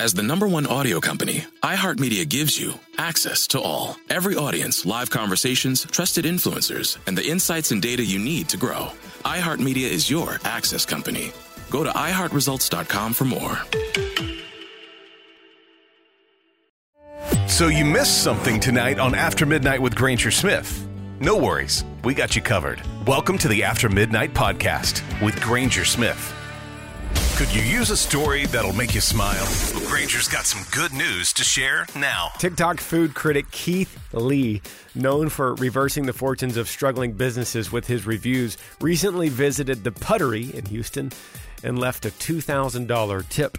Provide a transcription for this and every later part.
As the number one audio company, iHeartMedia gives you access to all. Every audience, live conversations, trusted influencers, and the insights and data you need to grow. iHeartMedia is your access company. Go to iHeartResults.com for more. So you missed something tonight on After Midnight with Granger Smith. No worries, we got you covered. Welcome to the After Midnight podcast with Granger Smith. Could you use a story that'll make you smile? Granger's got some good news to share now. TikTok food critic Keith Lee, known for reversing the fortunes of struggling businesses with his reviews, recently visited the Puttery in Houston and left a $2,000 tip.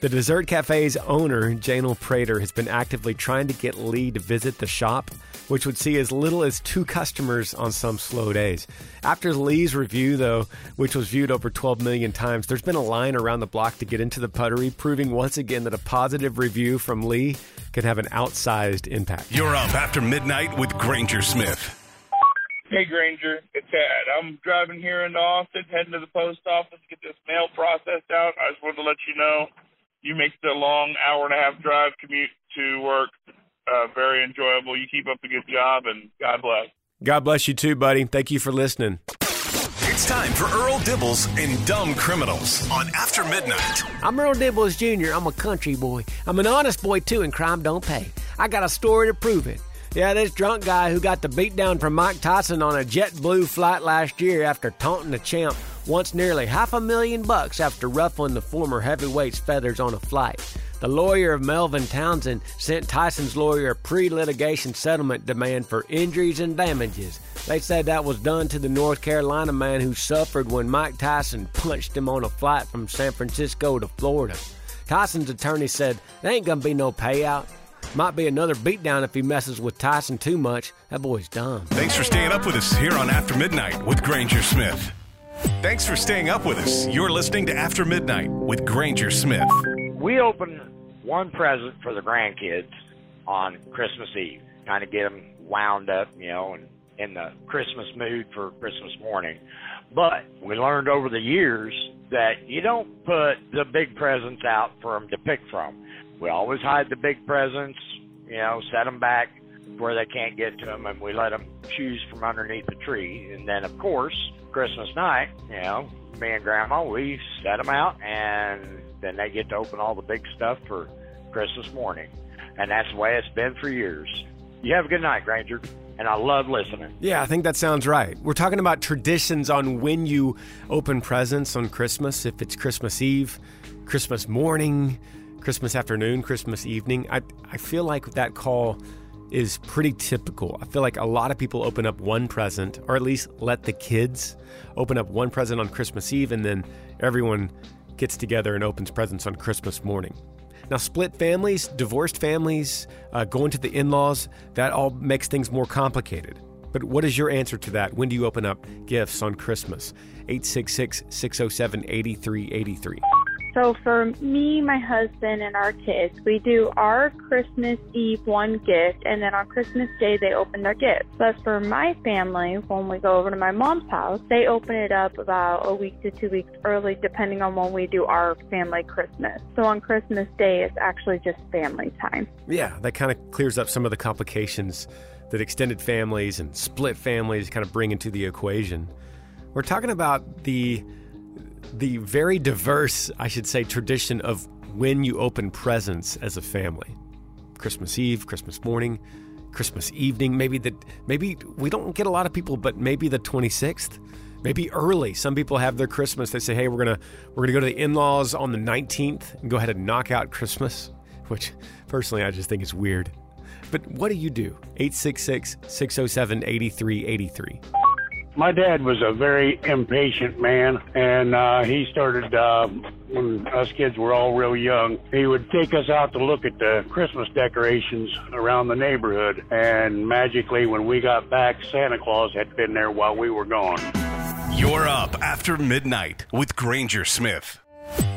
The dessert cafe's owner, Janel Prater, has been actively trying to get Lee to visit the shop, which would see as little as two customers on some slow days. After Lee's review, though, which was viewed over 12 million times, there's been a line around the block to get into the puttery, proving once again that a positive review from Lee can have an outsized impact. You're up after midnight with Granger Smith. Hey Granger, it's Ed. I'm driving here into Austin, heading to the post office to get this mail processed out. I just wanted to let you know you make the long hour and a half drive commute to work uh, very enjoyable. You keep up the good job, and God bless. God bless you too, buddy. Thank you for listening. It's time for Earl Dibbles and Dumb Criminals on After Midnight. I'm Earl Dibbles Jr. I'm a country boy. I'm an honest boy too, and crime don't pay. I got a story to prove it. Yeah, this drunk guy who got the beat down from Mike Tyson on a JetBlue flight last year after taunting the champ wants nearly half a million bucks after ruffling the former heavyweight's feathers on a flight. The lawyer of Melvin Townsend sent Tyson's lawyer a pre litigation settlement demand for injuries and damages. They said that was done to the North Carolina man who suffered when Mike Tyson punched him on a flight from San Francisco to Florida. Tyson's attorney said there ain't gonna be no payout. Might be another beatdown if he messes with Tyson too much. That boy's dumb. Thanks for staying up with us here on After Midnight with Granger Smith. Thanks for staying up with us. You're listening to After Midnight with Granger Smith. We open one present for the grandkids on Christmas Eve, kind of get them wound up, you know, and in the Christmas mood for Christmas morning. But we learned over the years that you don't put the big presents out for them to pick from. We always hide the big presents, you know, set them back where they can't get to them, and we let them choose from underneath the tree. And then, of course, Christmas night, you know, me and Grandma, we set them out, and then they get to open all the big stuff for Christmas morning. And that's the way it's been for years. You have a good night, Granger. And I love listening. Yeah, I think that sounds right. We're talking about traditions on when you open presents on Christmas, if it's Christmas Eve, Christmas morning, Christmas afternoon, Christmas evening. I, I feel like that call is pretty typical. I feel like a lot of people open up one present, or at least let the kids open up one present on Christmas Eve, and then everyone gets together and opens presents on Christmas morning. Now, split families, divorced families, uh, going to the in laws, that all makes things more complicated. But what is your answer to that? When do you open up gifts on Christmas? 866 607 8383. So for me, my husband, and our kids, we do our Christmas Eve one gift, and then on Christmas Day they open their gifts. But for my family, when we go over to my mom's house, they open it up about a week to two weeks early, depending on when we do our family Christmas. So on Christmas Day, it's actually just family time. Yeah, that kind of clears up some of the complications that extended families and split families kind of bring into the equation. We're talking about the the very diverse, I should say, tradition of when you open presents as a family. Christmas Eve, Christmas morning, Christmas evening, maybe the maybe we don't get a lot of people, but maybe the 26th, maybe early. Some people have their Christmas. They say, "Hey, we're gonna we're gonna go to the in-laws on the 19th and go ahead and knock out Christmas," which personally I just think is weird. But what do you do? 866 607 8383. My dad was a very impatient man, and uh, he started uh, when us kids were all real young. He would take us out to look at the Christmas decorations around the neighborhood, and magically, when we got back, Santa Claus had been there while we were gone. You're up after midnight with Granger Smith.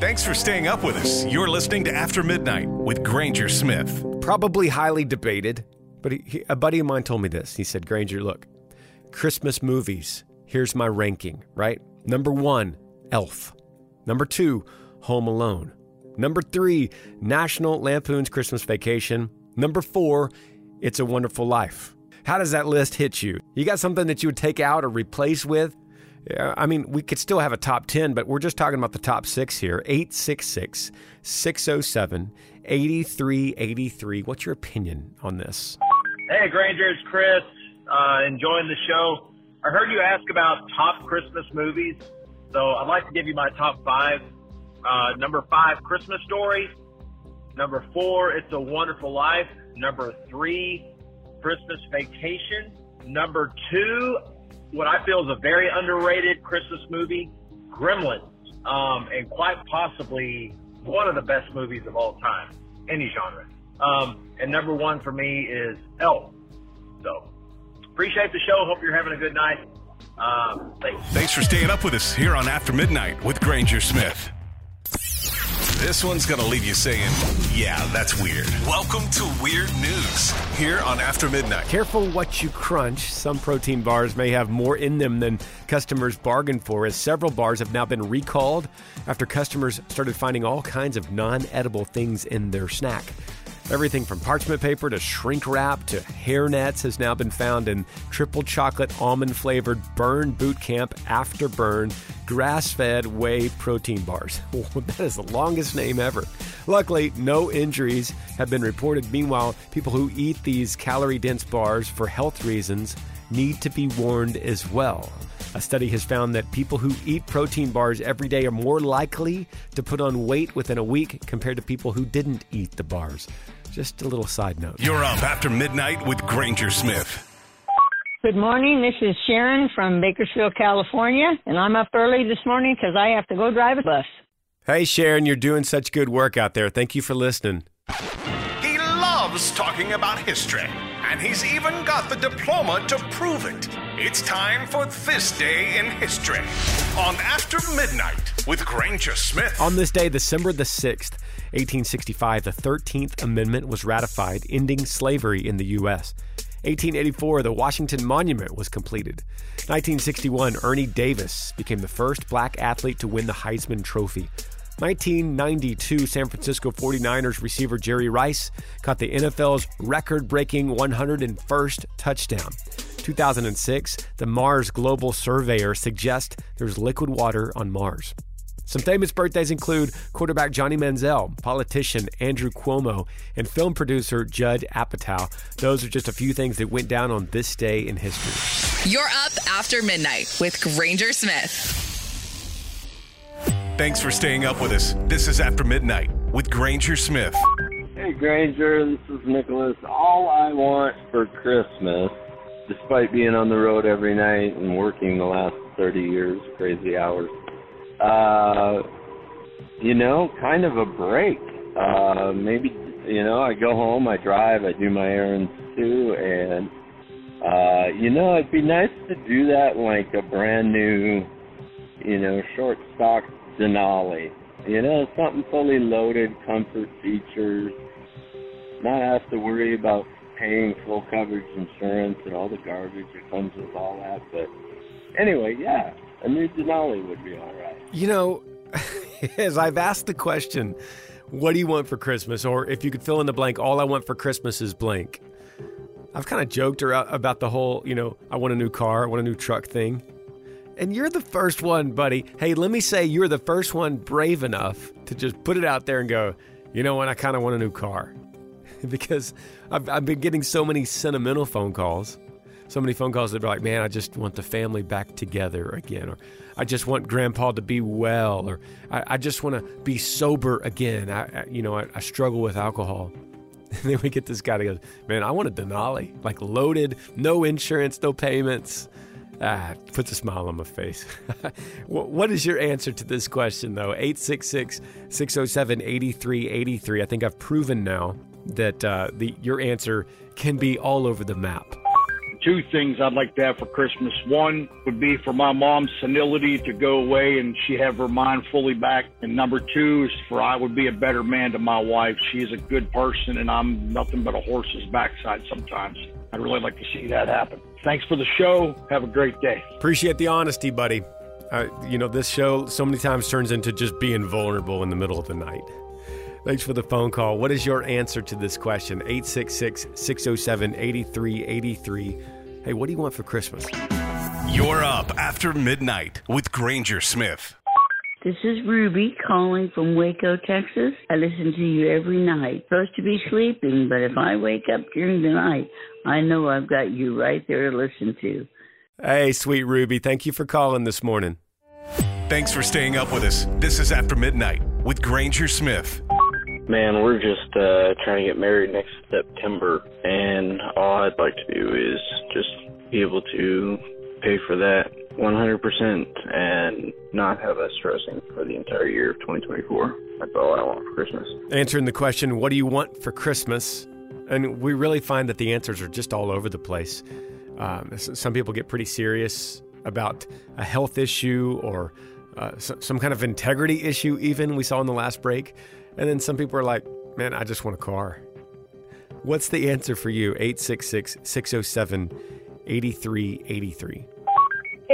Thanks for staying up with us. You're listening to After Midnight with Granger Smith. Probably highly debated, but he, he, a buddy of mine told me this. He said, Granger, look, Christmas movies. Here's my ranking, right? Number one, Elf. Number two, Home Alone. Number three, National Lampoon's Christmas Vacation. Number four, It's a Wonderful Life. How does that list hit you? You got something that you would take out or replace with? I mean, we could still have a top 10, but we're just talking about the top six here 866 607 8383. What's your opinion on this? Hey, Granger, it's Chris. Uh, enjoying the show. I heard you ask about top Christmas movies, so I'd like to give you my top five. Uh, number five, Christmas Story. Number four, It's a Wonderful Life. Number three, Christmas Vacation. Number two, what I feel is a very underrated Christmas movie, Gremlins, um, and quite possibly one of the best movies of all time, any genre. Um, and number one for me is Elf. So appreciate the show. Hope you're having a good night. Um, thanks. Thanks for staying up with us here on After Midnight with Granger Smith. This one's going to leave you saying, yeah, that's weird. Welcome to Weird News here on After Midnight. Careful what you crunch. Some protein bars may have more in them than customers bargained for, as several bars have now been recalled after customers started finding all kinds of non edible things in their snack. Everything from parchment paper to shrink wrap to hair nets has now been found in triple chocolate almond flavored Burn Boot Camp Afterburn grass fed whey protein bars. that is the longest name ever. Luckily, no injuries have been reported. Meanwhile, people who eat these calorie dense bars for health reasons need to be warned as well. A study has found that people who eat protein bars every day are more likely to put on weight within a week compared to people who didn't eat the bars. Just a little side note. You're up after midnight with Granger Smith. Good morning. This is Sharon from Bakersfield, California, and I'm up early this morning because I have to go drive a bus. Hey, Sharon, you're doing such good work out there. Thank you for listening. He loves talking about history, and he's even got the diploma to prove it. It's time for This Day in History on After Midnight with Granger Smith. On this day, December the 6th, 1865, the 13th Amendment was ratified, ending slavery in the U.S. 1884, the Washington Monument was completed. 1961, Ernie Davis became the first black athlete to win the Heisman Trophy. 1992, San Francisco 49ers receiver Jerry Rice caught the NFL's record breaking 101st touchdown. 2006, the Mars Global Surveyor suggests there's liquid water on Mars. Some famous birthdays include quarterback Johnny Manziel, politician Andrew Cuomo, and film producer Judd Apatow. Those are just a few things that went down on this day in history. You're up after midnight with Granger Smith. Thanks for staying up with us. This is After Midnight with Granger Smith. Hey, Granger, this is Nicholas. All I want for Christmas, despite being on the road every night and working the last 30 years, crazy hours, uh, you know, kind of a break. Uh, maybe, you know, I go home, I drive, I do my errands too, and, uh, you know, it'd be nice to do that like a brand new, you know, short stock Denali. You know, something fully loaded, comfort features, not have to worry about paying full coverage insurance and all the garbage that comes with all that. But anyway, yeah, a new Denali would be all right. You know, as I've asked the question, what do you want for Christmas? Or if you could fill in the blank, all I want for Christmas is blank. I've kind of joked about the whole, you know, I want a new car, I want a new truck thing. And you're the first one, buddy. Hey, let me say you're the first one brave enough to just put it out there and go, you know what, I kind of want a new car. because I've, I've been getting so many sentimental phone calls, so many phone calls that are like, man, I just want the family back together again, or I just want grandpa to be well, or I, I just want to be sober again. I, I you know, I, I struggle with alcohol. And then we get this guy that goes, man, I want a Denali, like loaded, no insurance, no payments. Ah, puts a smile on my face. what is your answer to this question, though? 866 607 8383. I think I've proven now that uh, the, your answer can be all over the map. Two things I'd like to have for Christmas. One would be for my mom's senility to go away and she have her mind fully back. And number two is for I would be a better man to my wife. She is a good person and I'm nothing but a horse's backside sometimes. I'd really like to see that happen. Thanks for the show. Have a great day. Appreciate the honesty, buddy. Uh, you know, this show so many times turns into just being vulnerable in the middle of the night. Thanks for the phone call. What is your answer to this question? 866 607 8383. Hey, what do you want for Christmas? You're up after midnight with Granger Smith. This is Ruby calling from Waco, Texas. I listen to you every night. Supposed to be sleeping, but if I wake up during the night, I know I've got you right there to listen to. Hey, sweet Ruby. Thank you for calling this morning. Thanks for staying up with us. This is After Midnight with Granger Smith. Man, we're just uh, trying to get married next September, and all I'd like to do is just be able to pay for that 100% and not have us stressing for the entire year of 2024. That's all I want for Christmas. Answering the question, what do you want for Christmas? And we really find that the answers are just all over the place. Um, some people get pretty serious about a health issue or uh, some kind of integrity issue, even we saw in the last break. And then some people are like, man, I just want a car. What's the answer for you? 866 607 8383.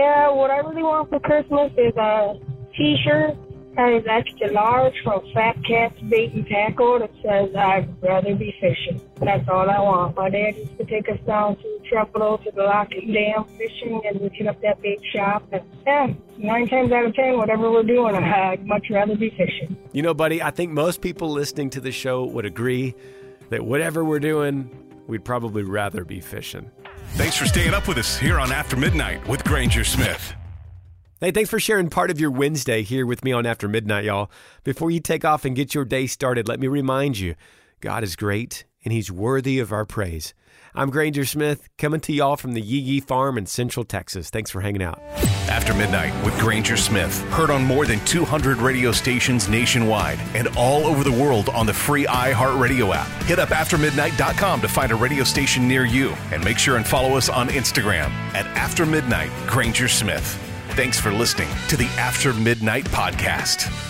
Yeah, what I really want for Christmas is a t shirt that is extra large from Fat Cats Bait and Tackle that says, I'd rather be fishing. That's all I want. My dad used to take us down to Trefalo to the Lockett Dam fishing and we hit up that bait shop. And yeah, nine times out of ten, whatever we're doing, I'd much rather be fishing. You know, buddy, I think most people listening to the show would agree that whatever we're doing, we'd probably rather be fishing. Thanks for staying up with us here on After Midnight with Granger Smith. Hey, thanks for sharing part of your Wednesday here with me on After Midnight, y'all. Before you take off and get your day started, let me remind you God is great and He's worthy of our praise. I'm Granger Smith, coming to y'all from the Yee Yee Farm in Central Texas. Thanks for hanging out. After Midnight with Granger Smith, heard on more than 200 radio stations nationwide and all over the world on the free iHeartRadio app. Hit up aftermidnight.com to find a radio station near you and make sure and follow us on Instagram at After Midnight Granger Smith. Thanks for listening to the After Midnight Podcast.